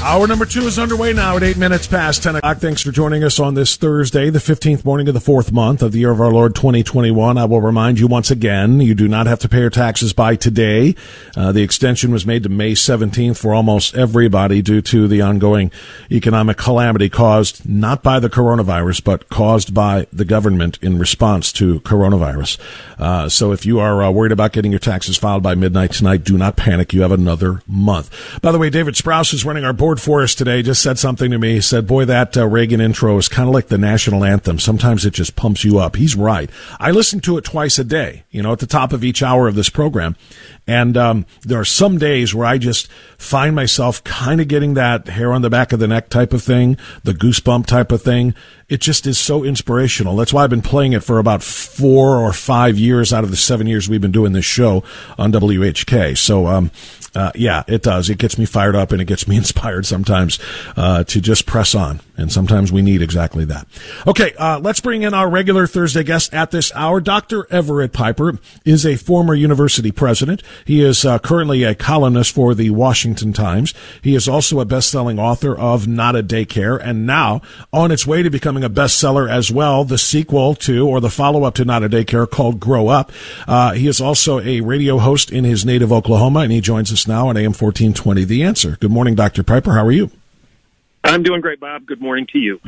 Hour number two is underway now at eight minutes past 10 o'clock. Thanks for joining us on this Thursday, the 15th morning of the fourth month of the year of our Lord 2021. I will remind you once again, you do not have to pay your taxes by today. Uh, the extension was made to May 17th for almost everybody due to the ongoing economic calamity caused not by the coronavirus, but caused by the government in response to coronavirus. Uh, so if you are uh, worried about getting your taxes filed by midnight tonight, do not panic. You have another month. By the way, David Sprouse is running our board for us today just said something to me. He said, Boy, that uh, Reagan intro is kind of like the national anthem. Sometimes it just pumps you up. He's right. I listen to it twice a day, you know, at the top of each hour of this program. And um, there are some days where I just find myself kind of getting that hair on the back of the neck type of thing, the goosebump type of thing. It just is so inspirational. That's why I've been playing it for about four or five years out of the seven years we've been doing this show on WHK. So, um, uh, yeah, it does. It gets me fired up and it gets me inspired sometimes uh, to just press on. And sometimes we need exactly that. Okay, uh, let's bring in our regular Thursday guest at this hour. Dr. Everett Piper is a former university president. He is uh, currently a columnist for the Washington Times. He is also a best-selling author of Not a Daycare, and now on its way to becoming a bestseller as well, the sequel to or the follow-up to Not a Daycare called Grow Up. Uh, he is also a radio host in his native Oklahoma, and he joins us now on AM 1420 The Answer. Good morning, Dr. Piper. How are you? I'm doing great, Bob. Good morning to you.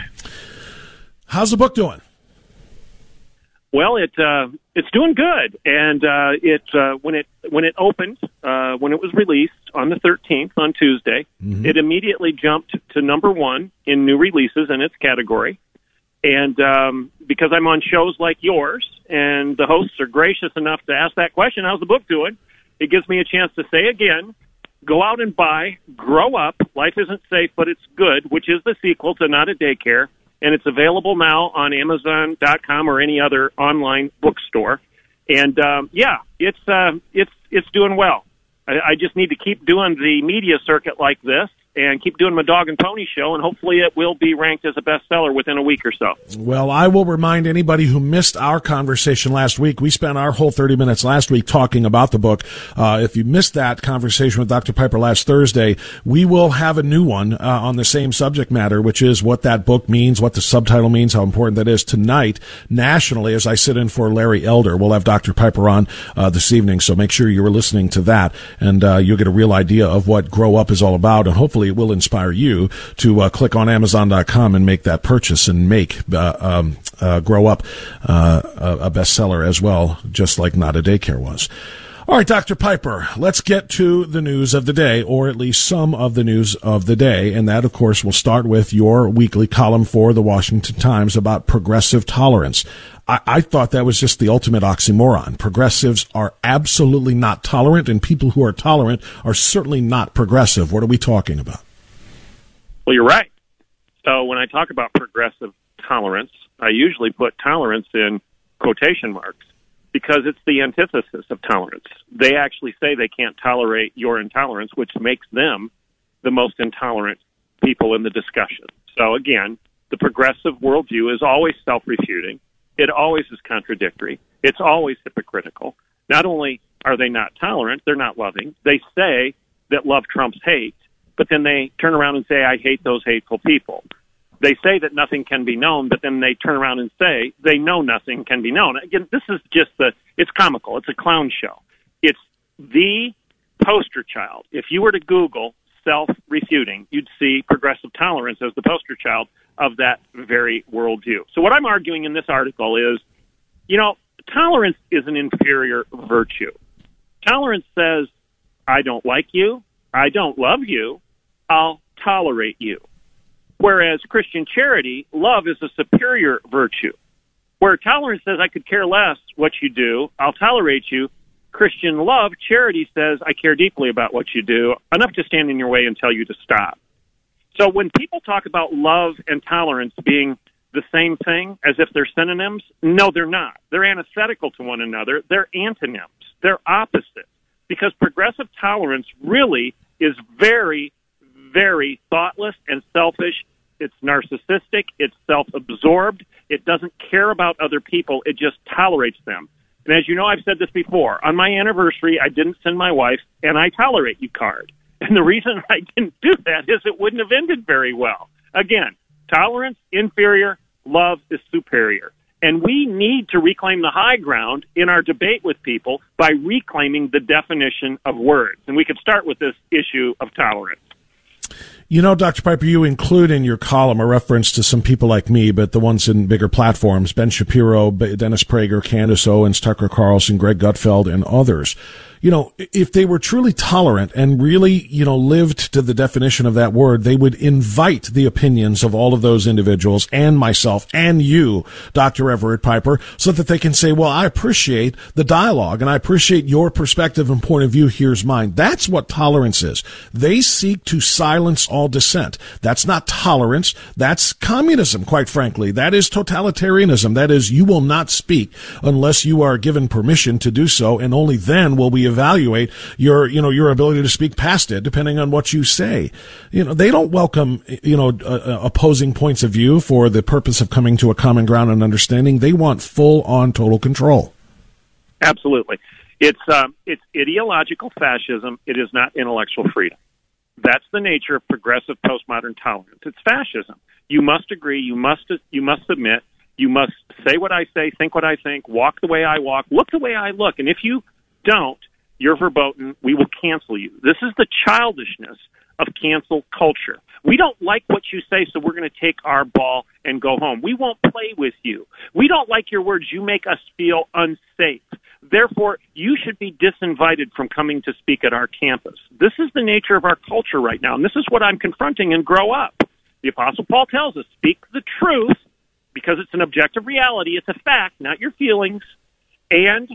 How's the book doing? Well, it uh, it's doing good, and uh, it uh, when it when it opened uh, when it was released on the 13th on Tuesday, mm-hmm. it immediately jumped to number one in new releases in its category. And um, because I'm on shows like yours, and the hosts are gracious enough to ask that question, "How's the book doing?" It gives me a chance to say again, go out and buy Grow Up. Life isn't safe, but it's good, which is the sequel to Not a Daycare and it's available now on Amazon.com or any other online bookstore. And um, yeah, it's uh, it's it's doing well. I, I just need to keep doing the media circuit like this and keep doing my dog and pony show, and hopefully it will be ranked as a bestseller within a week or so. Well, I will remind anybody who missed our conversation last week. We spent our whole 30 minutes last week talking about the book. Uh, if you missed that conversation with Dr. Piper last Thursday, we will have a new one uh, on the same subject matter, which is what that book means, what the subtitle means, how important that is tonight nationally. As I sit in for Larry Elder, we'll have Dr. Piper on uh, this evening, so make sure you're listening to that, and uh, you'll get a real idea of what Grow Up is all about, and hopefully hopefully it will inspire you to uh, click on Amazon.com and make that purchase and make uh, um, uh, Grow Up uh, a bestseller as well, just like Not a Daycare was. All right, Dr. Piper, let's get to the news of the day, or at least some of the news of the day. And that, of course, will start with your weekly column for the Washington Times about progressive tolerance. I, I, thought that was just the ultimate oxymoron. Progressives are absolutely not tolerant, and people who are tolerant are certainly not progressive. What are we talking about? Well, you're right. So when I talk about progressive tolerance, I usually put tolerance in quotation marks because it's the antithesis of tolerance. They actually say they can't tolerate your intolerance, which makes them the most intolerant people in the discussion. So again, the progressive worldview is always self-refuting. It always is contradictory. It's always hypocritical. Not only are they not tolerant, they're not loving. They say that love trumps hate, but then they turn around and say, I hate those hateful people. They say that nothing can be known, but then they turn around and say they know nothing can be known. Again, this is just the, it's comical. It's a clown show. It's the poster child. If you were to Google self refuting, you'd see progressive tolerance as the poster child of that very worldview. So, what I'm arguing in this article is, you know, tolerance is an inferior virtue. Tolerance says, I don't like you, I don't love you, I'll tolerate you. Whereas Christian charity, love is a superior virtue. Where tolerance says, I could care less what you do, I'll tolerate you. Christian love, charity says, I care deeply about what you do, enough to stand in your way and tell you to stop. So when people talk about love and tolerance being the same thing as if they're synonyms, no, they're not. They're antithetical to one another. They're antonyms. They're opposite. Because progressive tolerance really is very, very thoughtless and selfish. It's narcissistic. It's self absorbed. It doesn't care about other people. It just tolerates them. And as you know, I've said this before. On my anniversary, I didn't send my wife an I tolerate you card. And the reason I didn't do that is it wouldn't have ended very well. Again, tolerance, inferior, love is superior. And we need to reclaim the high ground in our debate with people by reclaiming the definition of words. And we could start with this issue of tolerance. You know, Dr. Piper, you include in your column a reference to some people like me, but the ones in bigger platforms, Ben Shapiro, Dennis Prager, Candace Owens, Tucker Carlson, Greg Gutfeld, and others you know, if they were truly tolerant and really, you know, lived to the definition of that word, they would invite the opinions of all of those individuals and myself and you, Dr. Everett Piper, so that they can say, well, I appreciate the dialogue and I appreciate your perspective and point of view. Here's mine. That's what tolerance is. They seek to silence all dissent. That's not tolerance. That's communism, quite frankly. That is totalitarianism. That is, you will not speak unless you are given permission to do so, and only then will we evaluate your, you know, your ability to speak past it, depending on what you say. You know, they don't welcome, you know, uh, uh, opposing points of view for the purpose of coming to a common ground and understanding. They want full on total control. Absolutely. It's, um, it's ideological fascism. It is not intellectual freedom. That's the nature of progressive postmodern tolerance. It's fascism. You must agree. You must, you must submit. You must say what I say, think what I think, walk the way I walk, look the way I look. And if you don't, you're verboten. We will cancel you. This is the childishness of cancel culture. We don't like what you say, so we're going to take our ball and go home. We won't play with you. We don't like your words. You make us feel unsafe. Therefore, you should be disinvited from coming to speak at our campus. This is the nature of our culture right now, and this is what I'm confronting and grow up. The Apostle Paul tells us speak the truth because it's an objective reality. It's a fact, not your feelings, and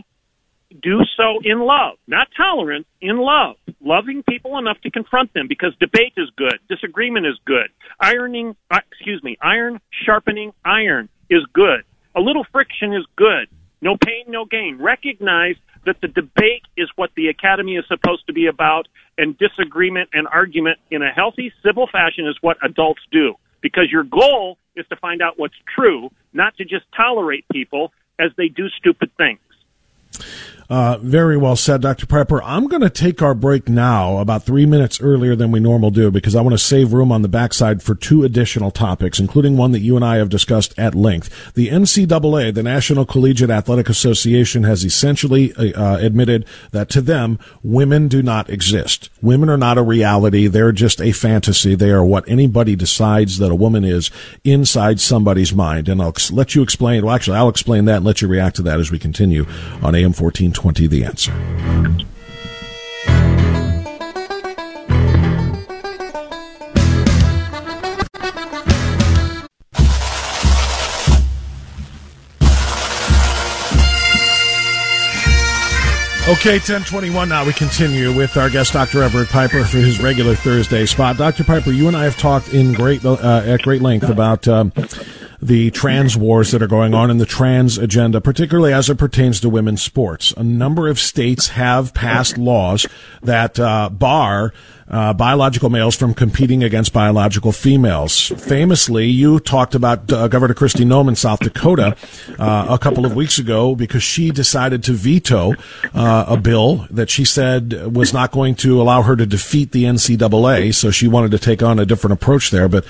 do so in love, not tolerance, in love. Loving people enough to confront them because debate is good, disagreement is good. Ironing, uh, excuse me, iron sharpening iron is good. A little friction is good. No pain, no gain. Recognize that the debate is what the academy is supposed to be about, and disagreement and argument in a healthy, civil fashion is what adults do. Because your goal is to find out what's true, not to just tolerate people as they do stupid things. Uh, very well said, Dr. Piper. I'm going to take our break now, about three minutes earlier than we normally do, because I want to save room on the backside for two additional topics, including one that you and I have discussed at length. The NCAA, the National Collegiate Athletic Association, has essentially uh, admitted that to them, women do not exist. Women are not a reality. They're just a fantasy. They are what anybody decides that a woman is inside somebody's mind. And I'll let you explain. Well, actually, I'll explain that and let you react to that as we continue on AM 14. 20 the answer. Okay, 1021 now. We continue with our guest, Dr. Everett Piper, for his regular Thursday spot. Dr. Piper, you and I have talked in great uh, at great length about um, the trans wars that are going on in the trans agenda, particularly as it pertains to women's sports. A number of states have passed laws that uh, bar uh, biological males from competing against biological females. Famously, you talked about uh, Governor Kristi Noem in South Dakota uh, a couple of weeks ago because she decided to veto uh, a bill that she said was not going to allow her to defeat the NCAA. So she wanted to take on a different approach there. But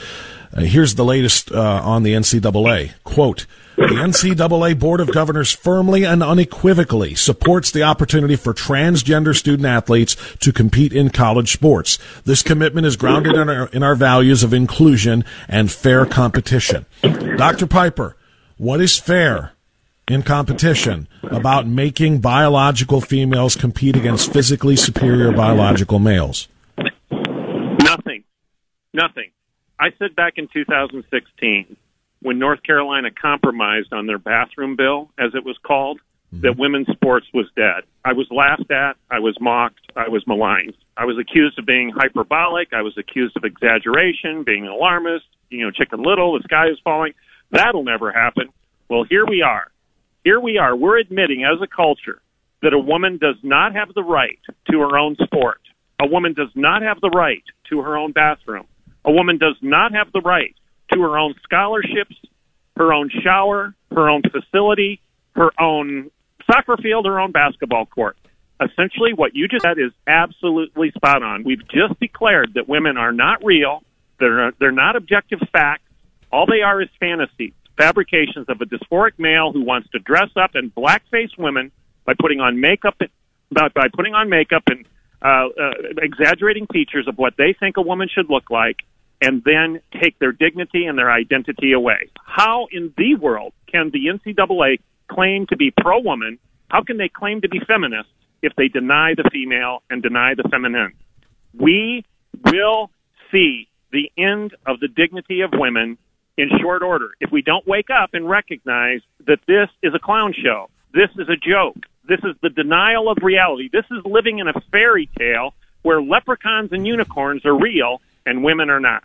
uh, here's the latest uh, on the NCAA. Quote, the NCAA Board of Governors firmly and unequivocally supports the opportunity for transgender student athletes to compete in college sports. This commitment is grounded in our, in our values of inclusion and fair competition. Dr. Piper, what is fair in competition about making biological females compete against physically superior biological males? Nothing. Nothing. I said back in 2016 when North Carolina compromised on their bathroom bill, as it was called, mm-hmm. that women's sports was dead. I was laughed at, I was mocked, I was maligned. I was accused of being hyperbolic, I was accused of exaggeration, being an alarmist, you know, chicken little, the sky is falling. That'll never happen. Well, here we are. Here we are. We're admitting as a culture that a woman does not have the right to her own sport. A woman does not have the right to her own bathroom. A woman does not have the right to her own scholarships, her own shower, her own facility, her own soccer field, her own basketball court. Essentially, what you just said is absolutely spot on. We've just declared that women are not real. They're they're not objective facts. All they are is fantasies, fabrications of a dysphoric male who wants to dress up and blackface women by putting on makeup, by, by putting on makeup and uh, uh, exaggerating features of what they think a woman should look like, and then take their dignity and their identity away. How in the world can the NCAA claim to be pro woman? How can they claim to be feminist if they deny the female and deny the feminine? We will see the end of the dignity of women in short order if we don't wake up and recognize that this is a clown show. This is a joke. This is the denial of reality. This is living in a fairy tale where leprechauns and unicorns are real and women are not.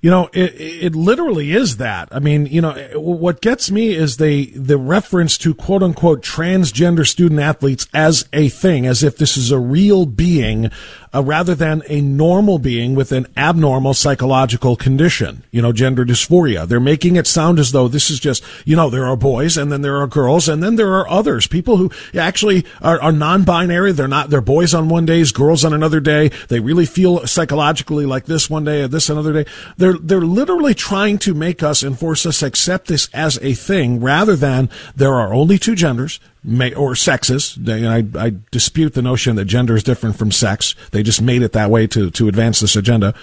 You know, it, it literally is that. I mean, you know, what gets me is the the reference to quote unquote transgender student athletes as a thing, as if this is a real being uh, rather than a normal being with an abnormal psychological condition, you know, gender dysphoria. They're making it sound as though this is just, you know, there are boys and then there are girls and then there are others, people who actually are, are non-binary. They're not, they're boys on one day, girls on another day. They really feel psychologically like this one day and this another day. They're, they're literally trying to make us and force us accept this as a thing rather than there are only two genders may, or sexes. I, I dispute the notion that gender is different from sex. They just made it that way to, to advance this agenda.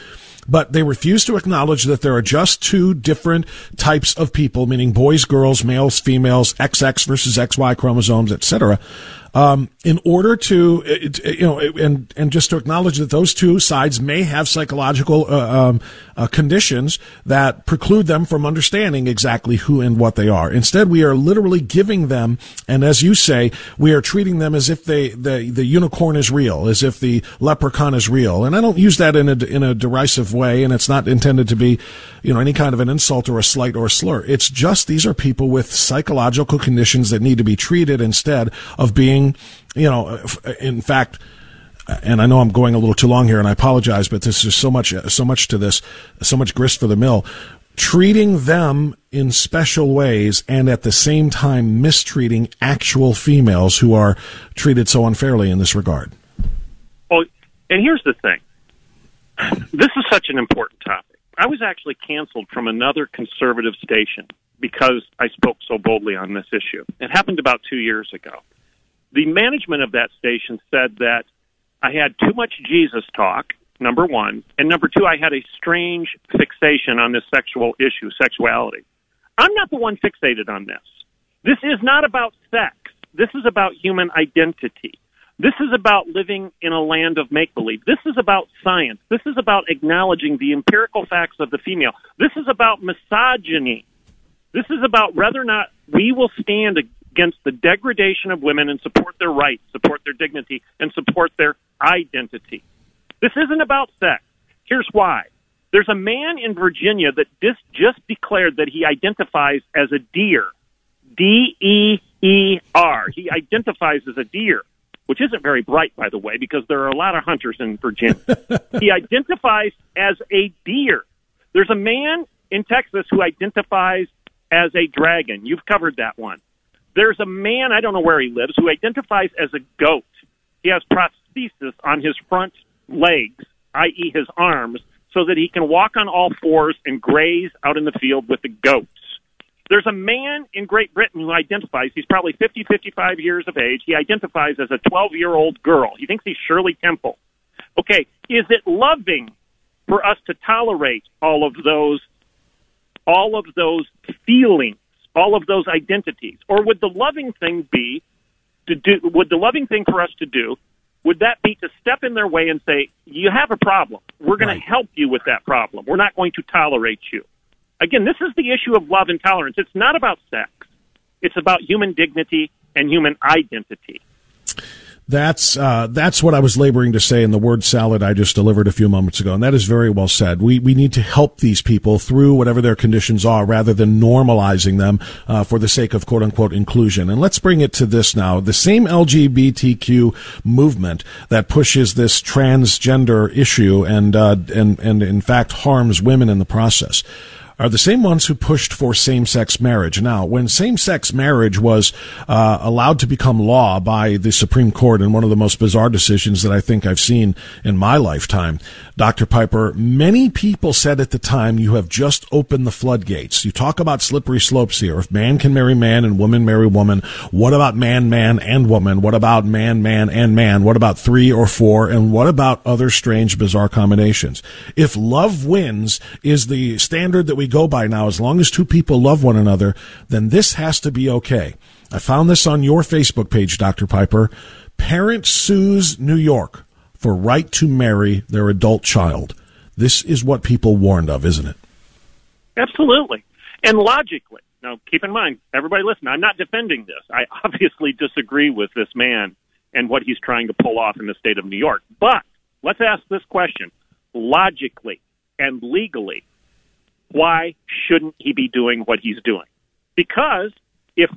But they refuse to acknowledge that there are just two different types of people, meaning boys, girls, males, females, XX versus XY chromosomes, etc um, in order to, you know, and and just to acknowledge that those two sides may have psychological uh, um, uh, conditions that preclude them from understanding exactly who and what they are. Instead, we are literally giving them, and as you say, we are treating them as if they the the unicorn is real, as if the leprechaun is real. And I don't use that in a in a derisive way, and it's not intended to be, you know, any kind of an insult or a slight or a slur. It's just these are people with psychological conditions that need to be treated instead of being you know, in fact, and I know I'm going a little too long here, and I apologize, but this is so much, so much to this, so much grist for the mill. Treating them in special ways and at the same time mistreating actual females who are treated so unfairly in this regard. Well, and here's the thing this is such an important topic. I was actually canceled from another conservative station because I spoke so boldly on this issue. It happened about two years ago the management of that station said that I had too much Jesus talk, number one, and number two, I had a strange fixation on this sexual issue, sexuality. I'm not the one fixated on this. This is not about sex. This is about human identity. This is about living in a land of make believe. This is about science. This is about acknowledging the empirical facts of the female. This is about misogyny. This is about whether or not we will stand against the degradation of women and support their rights, support their dignity, and support their identity. This isn't about sex. Here's why. There's a man in Virginia that just, just declared that he identifies as a deer. D E E R. He identifies as a deer, which isn't very bright, by the way, because there are a lot of hunters in Virginia. he identifies as a deer. There's a man in Texas who identifies as a dragon. You've covered that one. There's a man, I don't know where he lives, who identifies as a goat. He has prosthesis on his front legs, i.e., his arms, so that he can walk on all fours and graze out in the field with the goats. There's a man in Great Britain who identifies, he's probably 50, 55 years of age. He identifies as a 12 year old girl. He thinks he's Shirley Temple. Okay, is it loving for us to tolerate all of those, all of those feelings, all of those identities? Or would the loving thing be to do, would the loving thing for us to do would that be to step in their way and say, you have a problem. We're going right. to help you with that problem. We're not going to tolerate you. Again, this is the issue of love and tolerance. It's not about sex. It's about human dignity and human identity. That's uh, that's what I was laboring to say in the word salad I just delivered a few moments ago, and that is very well said. We we need to help these people through whatever their conditions are, rather than normalizing them uh, for the sake of quote unquote inclusion. And let's bring it to this now: the same LGBTQ movement that pushes this transgender issue and uh, and and in fact harms women in the process are the same ones who pushed for same-sex marriage. Now, when same-sex marriage was uh, allowed to become law by the Supreme Court in one of the most bizarre decisions that I think I've seen in my lifetime, Dr. Piper, many people said at the time, you have just opened the floodgates. You talk about slippery slopes here. If man can marry man and woman marry woman, what about man, man, and woman? What about man, man, and man? What about three or four? And what about other strange, bizarre combinations? If love wins is the standard that we go by now, as long as two people love one another, then this has to be okay. I found this on your Facebook page, Dr. Piper. Parent sues New York for right to marry their adult child. This is what people warned of, isn't it? Absolutely. And logically, now keep in mind, everybody listen, I'm not defending this. I obviously disagree with this man and what he's trying to pull off in the state of New York. But let's ask this question logically and legally, why shouldn't he be doing what he's doing? Because if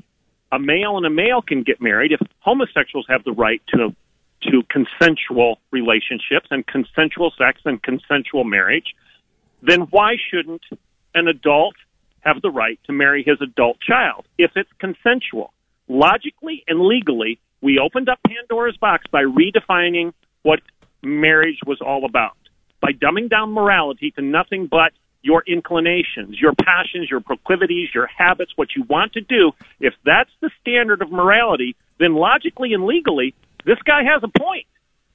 a male and a male can get married, if homosexuals have the right to to consensual relationships and consensual sex and consensual marriage, then why shouldn't an adult have the right to marry his adult child if it's consensual? Logically and legally, we opened up Pandora's box by redefining what marriage was all about, by dumbing down morality to nothing but your inclinations, your passions, your proclivities, your habits, what you want to do, if that's the standard of morality, then logically and legally, this guy has a.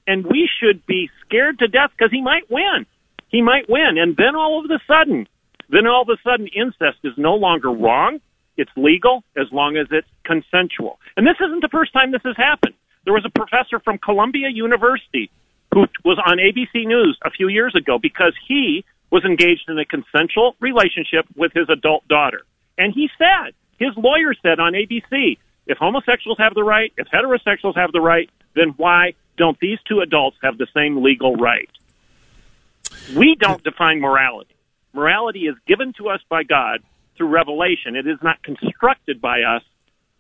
And we should be scared to death because he might win. He might win. And then all of a sudden, then all of a sudden incest is no longer wrong. It's legal as long as it's consensual. And this isn't the first time this has happened. There was a professor from Columbia University who was on ABC News a few years ago because he was engaged in a consensual relationship with his adult daughter. And he said, his lawyer said on ABC, if homosexuals have the right, if heterosexuals have the right, then why don't these two adults have the same legal right? We don't define morality. Morality is given to us by God through revelation. It is not constructed by us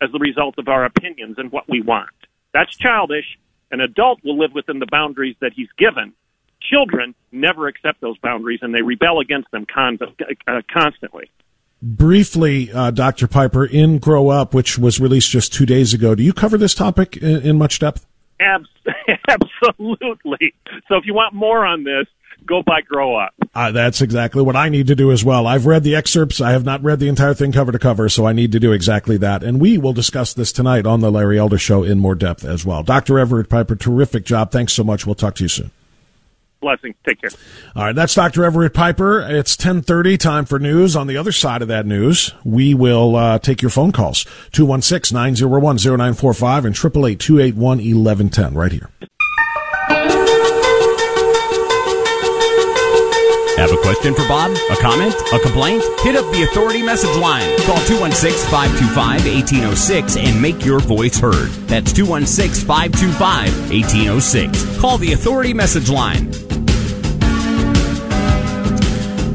as the result of our opinions and what we want. That's childish. An adult will live within the boundaries that he's given, children never accept those boundaries and they rebel against them uh, constantly. Briefly, uh, Dr. Piper, in Grow Up, which was released just two days ago, do you cover this topic in, in much depth? Abs- absolutely. So if you want more on this, go buy Grow Up. Uh, that's exactly what I need to do as well. I've read the excerpts. I have not read the entire thing cover to cover, so I need to do exactly that. And we will discuss this tonight on the Larry Elder Show in more depth as well. Dr. Everett Piper, terrific job. Thanks so much. We'll talk to you soon. Blessing. Take care. All right, that's Dr. Everett Piper. It's 1030, time for news. On the other side of that news, we will uh, take your phone calls. 216-901-0945 and 888-281-1110 right here. Have a question for Bob? A comment? A complaint? Hit up the Authority message line. Call 216-525-1806 and make your voice heard. That's 216-525-1806. Call the Authority message line.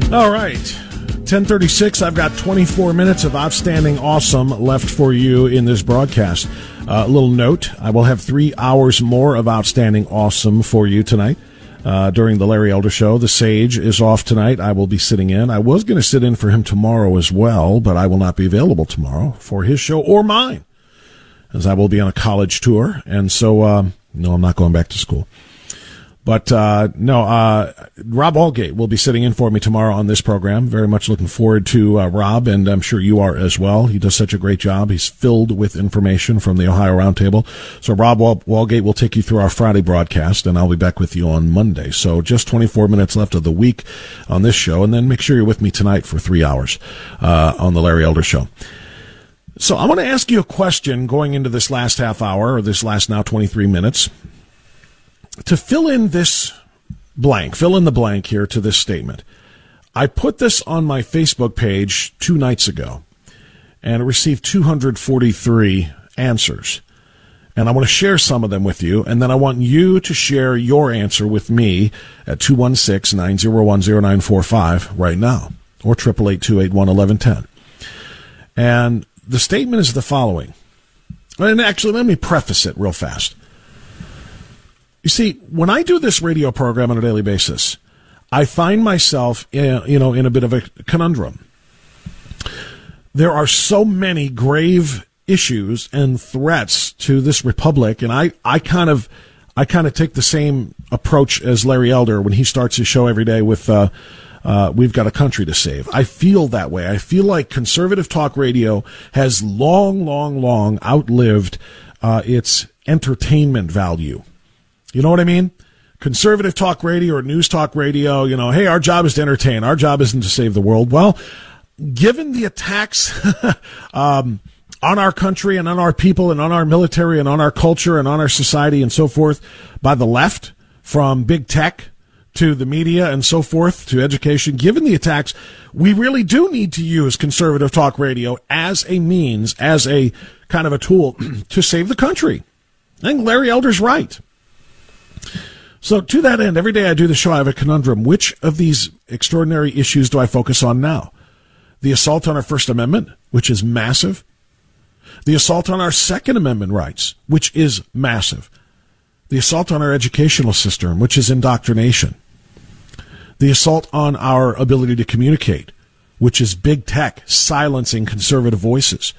All right. 1036, I've got 24 minutes of outstanding awesome left for you in this broadcast. Uh, a little note, I will have three hours more of outstanding awesome for you tonight. Uh, during the Larry Elder Show. The Sage is off tonight. I will be sitting in. I was going to sit in for him tomorrow as well, but I will not be available tomorrow for his show or mine, as I will be on a college tour. And so, um, no, I'm not going back to school. But uh, no, uh, Rob Walgate will be sitting in for me tomorrow on this program. Very much looking forward to uh, Rob, and I'm sure you are as well. He does such a great job. He's filled with information from the Ohio Roundtable. So Rob Wall- Walgate will take you through our Friday broadcast, and I'll be back with you on Monday. So just 24 minutes left of the week on this show, and then make sure you're with me tonight for three hours uh, on the Larry Elder Show. So I want to ask you a question going into this last half hour, or this last now 23 minutes to fill in this blank, fill in the blank here to this statement. I put this on my Facebook page two nights ago and received 243 answers. And I want to share some of them with you, and then I want you to share your answer with me at 216 901 0945 right now, or 888 281 1110. And the statement is the following. And actually, let me preface it real fast. You see, when I do this radio program on a daily basis, I find myself, in, you know, in a bit of a conundrum. There are so many grave issues and threats to this republic, and I, I kind of, I kind of take the same approach as Larry Elder when he starts his show every day with, uh, uh, we've got a country to save. I feel that way. I feel like conservative talk radio has long, long, long outlived uh, its entertainment value. You know what I mean? Conservative talk radio or news talk radio, you know, hey, our job is to entertain. Our job isn't to save the world. Well, given the attacks um, on our country and on our people and on our military and on our culture and on our society and so forth by the left, from big tech to the media and so forth to education, given the attacks, we really do need to use conservative talk radio as a means, as a kind of a tool to save the country. I think Larry Elder's right. So, to that end, every day I do the show, I have a conundrum. Which of these extraordinary issues do I focus on now? The assault on our First Amendment, which is massive. The assault on our Second Amendment rights, which is massive. The assault on our educational system, which is indoctrination. The assault on our ability to communicate, which is big tech silencing conservative voices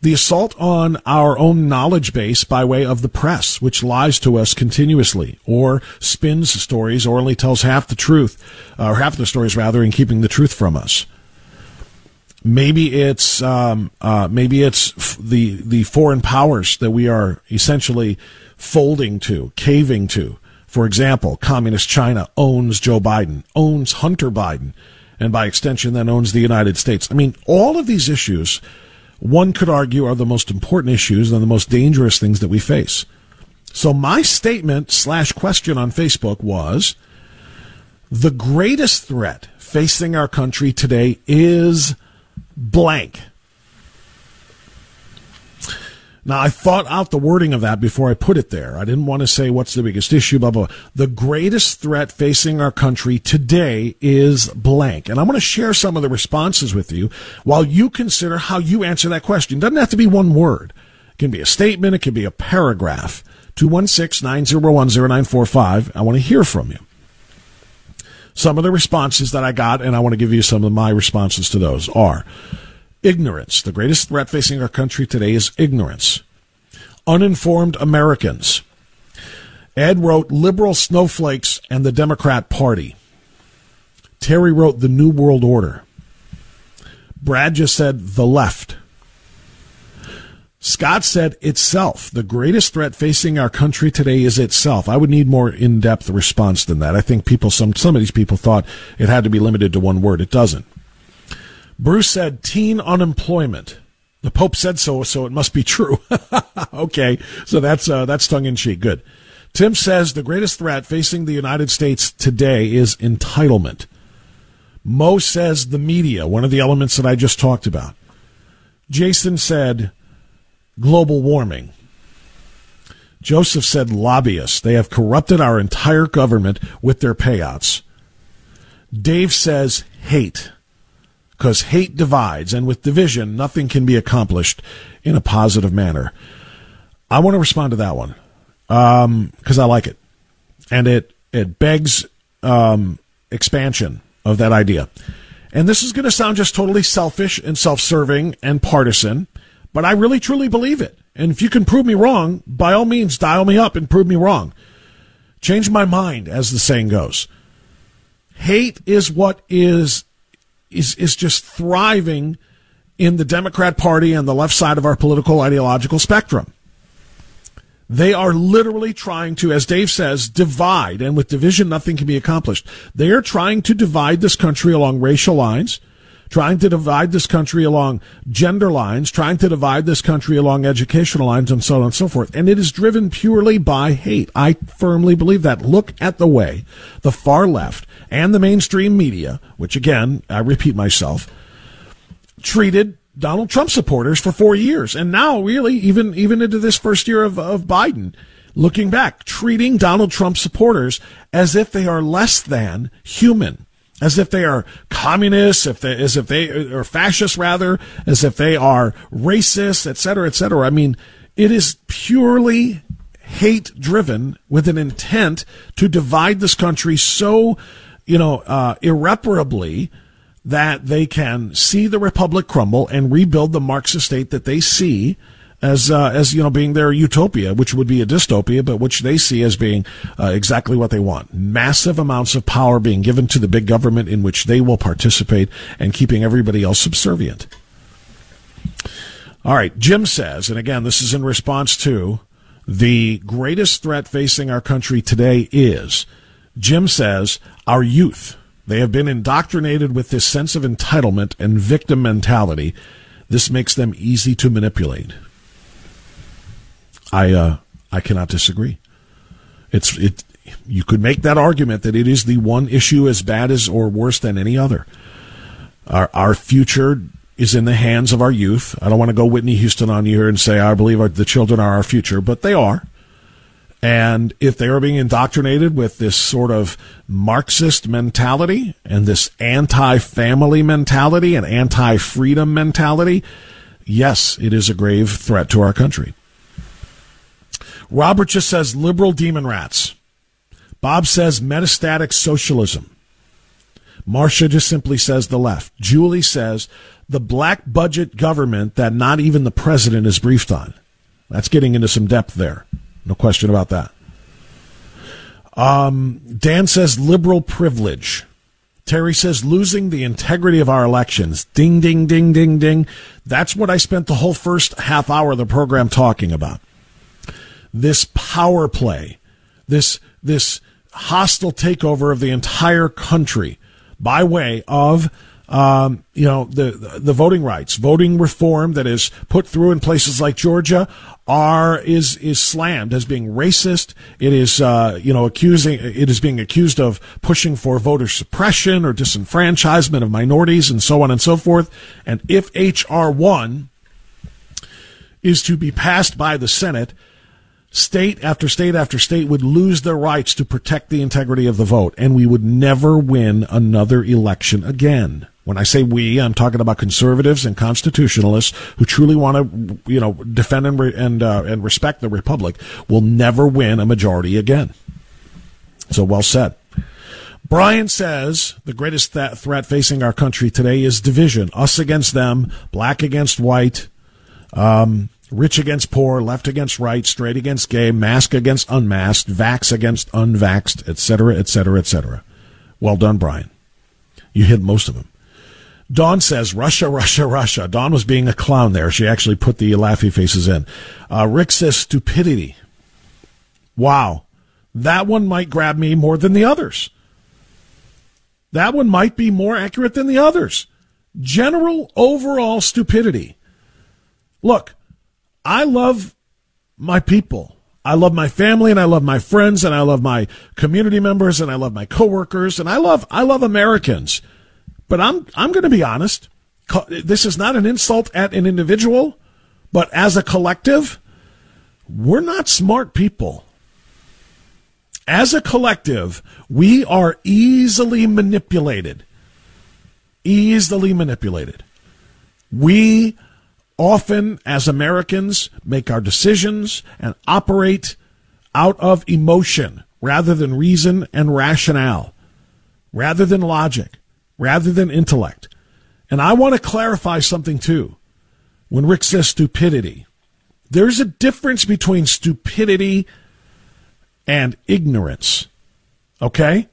the assault on our own knowledge base by way of the press, which lies to us continuously, or spins stories, or only tells half the truth, or half the stories rather, in keeping the truth from us. Maybe it's um, uh, maybe it's f- the the foreign powers that we are essentially folding to, caving to. For example, communist China owns Joe Biden, owns Hunter Biden, and by extension, then owns the United States. I mean, all of these issues one could argue are the most important issues and the most dangerous things that we face. So my statement slash question on Facebook was the greatest threat facing our country today is blank. Now, I thought out the wording of that before I put it there. I didn't want to say what's the biggest issue, blah, blah. The greatest threat facing our country today is blank. And I'm going to share some of the responses with you while you consider how you answer that question. It doesn't have to be one word. It can be a statement. It can be a paragraph. 216-901-0945. I want to hear from you. Some of the responses that I got, and I want to give you some of my responses to those are Ignorance. The greatest threat facing our country today is ignorance. Uninformed Americans. Ed wrote Liberal Snowflakes and the Democrat Party. Terry wrote The New World Order. Brad just said the left. Scott said itself. The greatest threat facing our country today is itself. I would need more in-depth response than that. I think people, some, some of these people thought it had to be limited to one word. It doesn't. Bruce said teen unemployment. The Pope said so, so it must be true. okay, so that's uh, that's tongue in cheek. Good. Tim says the greatest threat facing the United States today is entitlement. Mo says the media, one of the elements that I just talked about. Jason said global warming. Joseph said lobbyists. They have corrupted our entire government with their payouts. Dave says hate because hate divides, and with division, nothing can be accomplished in a positive manner. I want to respond to that one because um, I like it, and it it begs um, expansion of that idea. And this is going to sound just totally selfish and self-serving and partisan, but I really truly believe it. And if you can prove me wrong, by all means, dial me up and prove me wrong. Change my mind, as the saying goes. Hate is what is is is just thriving in the Democrat Party and the left side of our political ideological spectrum. They are literally trying to, as Dave says, divide, and with division, nothing can be accomplished. They are trying to divide this country along racial lines, trying to divide this country along gender lines, trying to divide this country along educational lines, and so on and so forth. And it is driven purely by hate. I firmly believe that. Look at the way the far left and the mainstream media, which again, I repeat myself, treated Donald Trump supporters for four years. And now, really, even, even into this first year of, of Biden, looking back, treating Donald Trump supporters as if they are less than human, as if they are communists, if they, as if they are fascists, rather, as if they are racist, et cetera, et cetera. I mean, it is purely hate driven with an intent to divide this country so, you know, uh, irreparably that they can see the republic crumble and rebuild the Marxist state that they see as uh, as you know being their utopia, which would be a dystopia, but which they see as being uh, exactly what they want: massive amounts of power being given to the big government in which they will participate and keeping everybody else subservient. All right, Jim says, and again, this is in response to the greatest threat facing our country today is. Jim says our youth they have been indoctrinated with this sense of entitlement and victim mentality. This makes them easy to manipulate. I uh, I cannot disagree. It's it. You could make that argument that it is the one issue as bad as or worse than any other. Our our future is in the hands of our youth. I don't want to go Whitney Houston on you here and say I believe our, the children are our future, but they are. And if they are being indoctrinated with this sort of Marxist mentality and this anti family mentality and anti freedom mentality, yes, it is a grave threat to our country. Robert just says liberal demon rats. Bob says metastatic socialism. Marcia just simply says the left. Julie says the black budget government that not even the president is briefed on. That's getting into some depth there. No question about that. Um, Dan says liberal privilege. Terry says losing the integrity of our elections. Ding, ding, ding, ding, ding. That's what I spent the whole first half hour of the program talking about. This power play, this, this hostile takeover of the entire country by way of um, you know the the voting rights, voting reform that is put through in places like Georgia are is is slammed as being racist. It is uh, you know accusing it is being accused of pushing for voter suppression or disenfranchisement of minorities and so on and so forth. And if HR one is to be passed by the Senate, state after state after state would lose their rights to protect the integrity of the vote, and we would never win another election again. When I say we, I'm talking about conservatives and constitutionalists who truly want to, you know, defend and re- and, uh, and respect the republic. Will never win a majority again. So well said. Brian says the greatest th- threat facing our country today is division: us against them, black against white, um, rich against poor, left against right, straight against gay, mask against unmasked, vax against unvaxxed, etc., etc., etc. Well done, Brian. You hit most of them. Dawn says Russia, Russia, Russia. Dawn was being a clown there. She actually put the laughy faces in. Uh, Rick says stupidity. Wow. That one might grab me more than the others. That one might be more accurate than the others. General overall stupidity. Look, I love my people. I love my family and I love my friends and I love my community members and I love my coworkers and I love I love Americans. But I'm I'm going to be honest. This is not an insult at an individual, but as a collective, we're not smart people. as a collective, we are easily manipulated. Easily manipulated. We often, as Americans, make our decisions and operate out of emotion rather than reason and rationale, rather than logic, rather than intellect. And I want to clarify something too. When Rick says stupidity, there's a difference between stupidity and ignorance. Okay?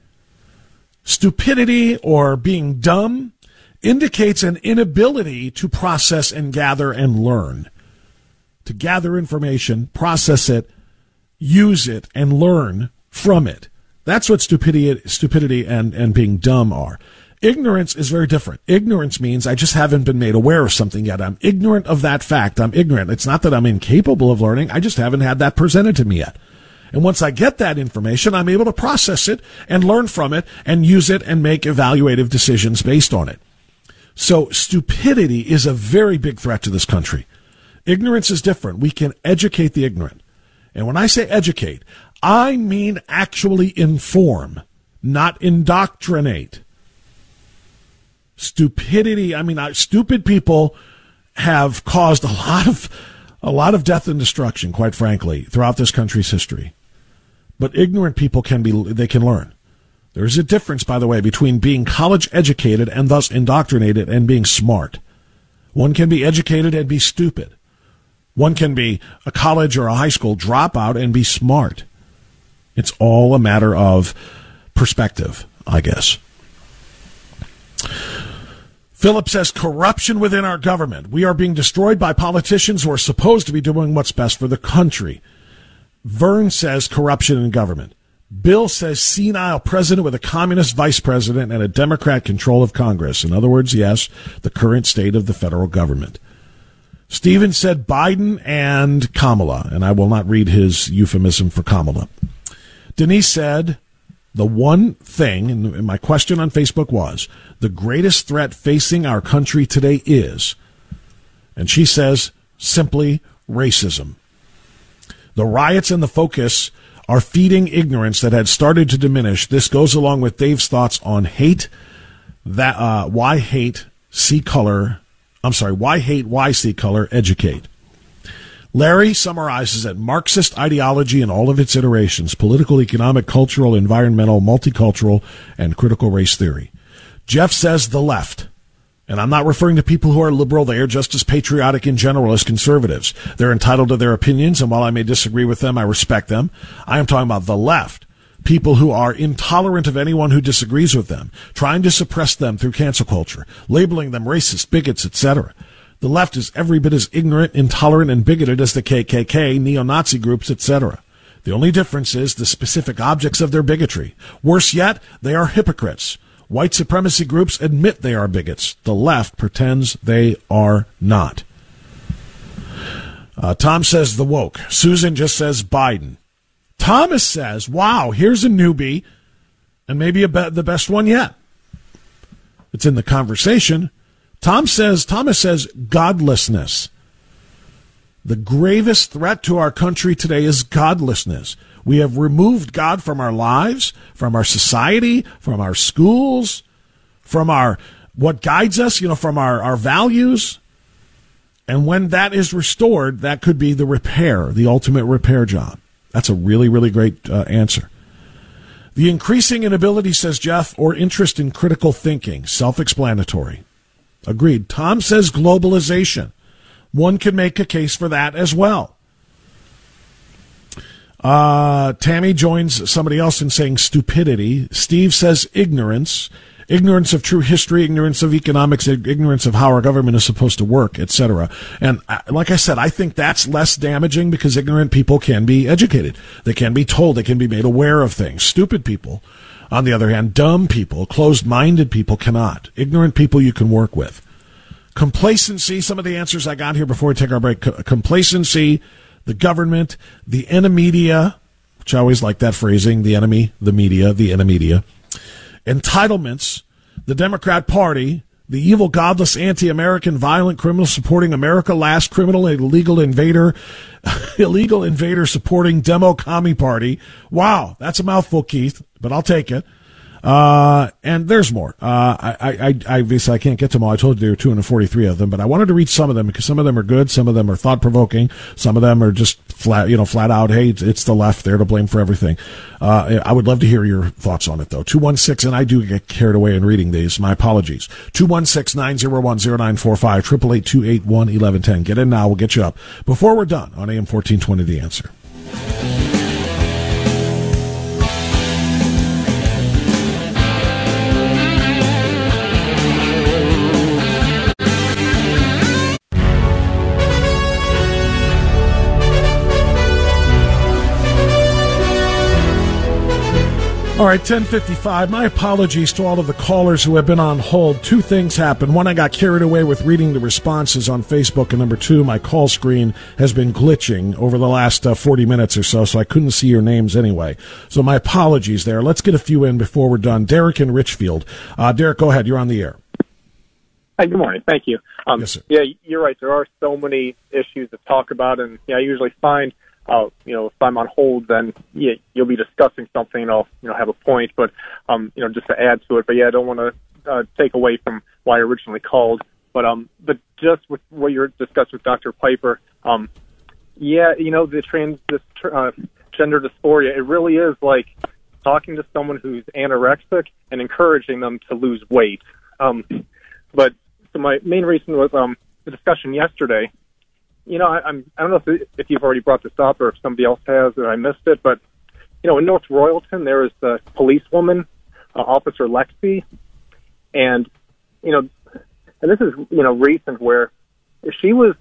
Stupidity or being dumb indicates an inability to process and gather and learn. To gather information, process it, use it, and learn from it. That's what stupidity, stupidity and, and being dumb are. Ignorance is very different. Ignorance means I just haven't been made aware of something yet. I'm ignorant of that fact. I'm ignorant. It's not that I'm incapable of learning. I just haven't had that presented to me yet. And once I get that information, I'm able to process it and learn from it and use it and make evaluative decisions based on it. So stupidity is a very big threat to this country. Ignorance is different. We can educate the ignorant. And when I say educate, I mean actually inform, not indoctrinate. Stupidity, I mean, stupid people have caused a lot of a lot of death and destruction, quite frankly, throughout this country's history. But ignorant people can be they can learn. There's a difference, by the way, between being college educated and thus indoctrinated and being smart. One can be educated and be stupid. One can be a college or a high school dropout and be smart. It's all a matter of perspective, I guess. Philip says corruption within our government. We are being destroyed by politicians who are supposed to be doing what's best for the country. Vern says corruption in government. Bill says senile president with a communist vice president and a Democrat control of Congress. In other words, yes, the current state of the federal government. Stephen said Biden and Kamala, and I will not read his euphemism for Kamala. Denise said the one thing, and my question on Facebook was the greatest threat facing our country today is, and she says simply racism. The riots and the focus are feeding ignorance that had started to diminish. This goes along with Dave's thoughts on hate. That uh, why hate, see color. I'm sorry, why hate, why see color, educate. Larry summarizes that Marxist ideology in all of its iterations political, economic, cultural, environmental, multicultural, and critical race theory. Jeff says the left. And I'm not referring to people who are liberal. They are just as patriotic in general as conservatives. They're entitled to their opinions, and while I may disagree with them, I respect them. I am talking about the left. People who are intolerant of anyone who disagrees with them, trying to suppress them through cancel culture, labeling them racist, bigots, etc. The left is every bit as ignorant, intolerant, and bigoted as the KKK, neo-Nazi groups, etc. The only difference is the specific objects of their bigotry. Worse yet, they are hypocrites White supremacy groups admit they are bigots. The left pretends they are not. Uh, Tom says the woke. Susan just says Biden. Thomas says, wow, here's a newbie and maybe be- the best one yet. It's in the conversation. Tom says, Thomas says godlessness. The gravest threat to our country today is godlessness. We have removed God from our lives, from our society, from our schools, from our what guides us, you know, from our, our values. And when that is restored, that could be the repair, the ultimate repair job. That's a really, really great uh, answer. The increasing inability, says Jeff, or interest in critical thinking, self explanatory. Agreed. Tom says globalization. One can make a case for that as well. Uh, Tammy joins somebody else in saying stupidity. Steve says ignorance, ignorance of true history, ignorance of economics, ignorance of how our government is supposed to work, etc. And uh, like I said, I think that's less damaging because ignorant people can be educated. They can be told, they can be made aware of things. Stupid people, on the other hand, dumb people, closed-minded people cannot. Ignorant people you can work with. Complacency, some of the answers I got here before we take our break. Complacency, the government, the enemy media, which I always like that phrasing, the enemy, the media, the enemy media, entitlements, the Democrat Party, the evil, godless, anti-American, violent criminal supporting America, last criminal, illegal invader, illegal invader supporting demo commie party. Wow, that's a mouthful, Keith, but I'll take it. Uh, and there's more. Uh, I, I, I, obviously I can't get to them all. I told you there were 243 of them, but I wanted to read some of them because some of them are good. Some of them are thought provoking. Some of them are just flat, you know, flat out. Hey, it's the left. They're to blame for everything. Uh, I would love to hear your thoughts on it though. 216, and I do get carried away in reading these. My apologies. 216-901-0945, 888 Get in now. We'll get you up before we're done on AM 1420 The Answer. All right, 1055. My apologies to all of the callers who have been on hold. Two things happened. One, I got carried away with reading the responses on Facebook. And number two, my call screen has been glitching over the last uh, 40 minutes or so, so I couldn't see your names anyway. So my apologies there. Let's get a few in before we're done. Derek in Richfield. Uh, Derek, go ahead. You're on the air. Hi, good morning. Thank you. Um, yes, sir. Yeah, you're right. There are so many issues to talk about, and yeah, I usually find – uh, you know, if I'm on hold, then yeah, you'll be discussing something and I'll, you know, have a point. But, um, you know, just to add to it, but yeah, I don't want to uh, take away from why I originally called. But, um, but just with what you're discussing with Dr. Piper, um, yeah, you know, the trans, this, uh, gender dysphoria, it really is like talking to someone who's anorexic and encouraging them to lose weight. Um, but so my main reason was, um, the discussion yesterday you know, I, I'm I don't know if if you've already brought this up or if somebody else has and I missed it, but you know, in North Royalton there is the policewoman, uh, Officer Lexi, and you know, and this is you know recent where she was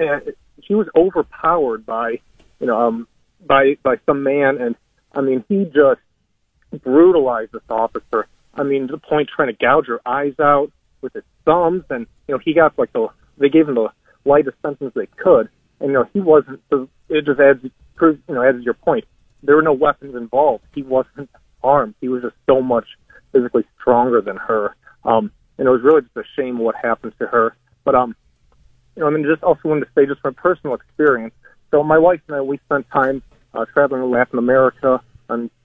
uh, she was overpowered by you know um by by some man. And I mean he just brutalized this officer. I mean to the point trying to gouge her eyes out with his thumbs. And you know he got like the they gave him the lightest sentence they could. And you know, he wasn't. So it just adds, you know, adds your point. There were no weapons involved. He wasn't armed. He was just so much physically stronger than her. Um, and it was really just a shame what happened to her. But um, you know, and then just also wanted to say, just from personal experience. So my wife and I, we spent time uh, traveling in Latin America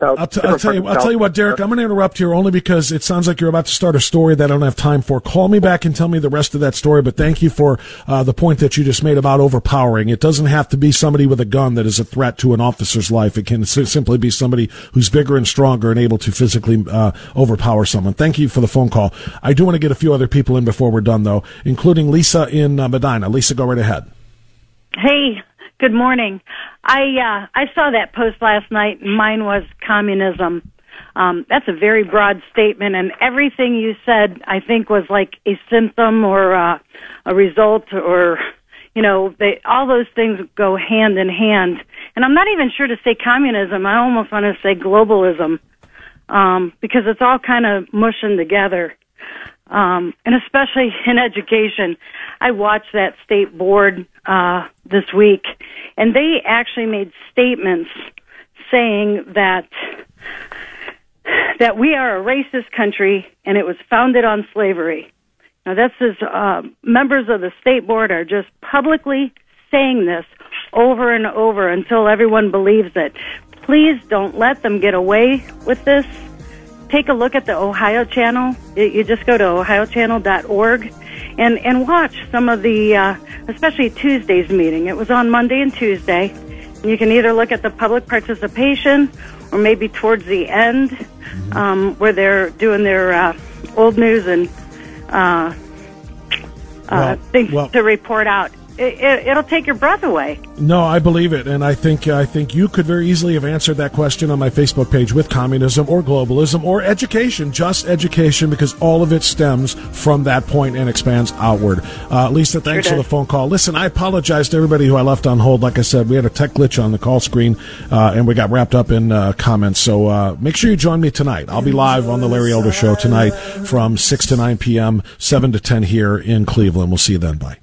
I'll, t- I'll tell you. I'll tell you what, Derek. I'm going to interrupt here only because it sounds like you're about to start a story that I don't have time for. Call me back and tell me the rest of that story. But thank you for uh, the point that you just made about overpowering. It doesn't have to be somebody with a gun that is a threat to an officer's life. It can simply be somebody who's bigger and stronger and able to physically uh, overpower someone. Thank you for the phone call. I do want to get a few other people in before we're done, though, including Lisa in uh, Medina. Lisa, go right ahead. Hey, Good morning. I uh, I saw that post last night. Mine was communism. Um, that's a very broad statement, and everything you said, I think, was like a symptom or uh, a result, or you know, they all those things go hand in hand. And I'm not even sure to say communism. I almost want to say globalism, um, because it's all kind of mushing together um, and especially in education. I watched that state board uh, this week, and they actually made statements saying that that we are a racist country and it was founded on slavery. Now, this is uh, members of the state board are just publicly saying this over and over until everyone believes it. Please don't let them get away with this take a look at the Ohio Channel. You just go to ohiochannel.org and and watch some of the, uh, especially Tuesday's meeting. It was on Monday and Tuesday. You can either look at the public participation or maybe towards the end um, where they're doing their uh, old news and uh, uh, well, things well, to report out it, will take your breath away. No, I believe it, and I think I think you could very easily have answered that question on my Facebook page with communism or globalism or education, just education, because all of it stems from that point and expands outward. Uh, Lisa, thanks sure for the phone call. Listen, I apologize to everybody who I left on hold. Like I said, we had a tech glitch on the call screen, uh, and we got wrapped up in uh, comments. So uh, make sure you join me tonight. I'll be live on the Larry Elder Show tonight from six to nine p.m., seven to ten here in Cleveland. We'll see you then. Bye.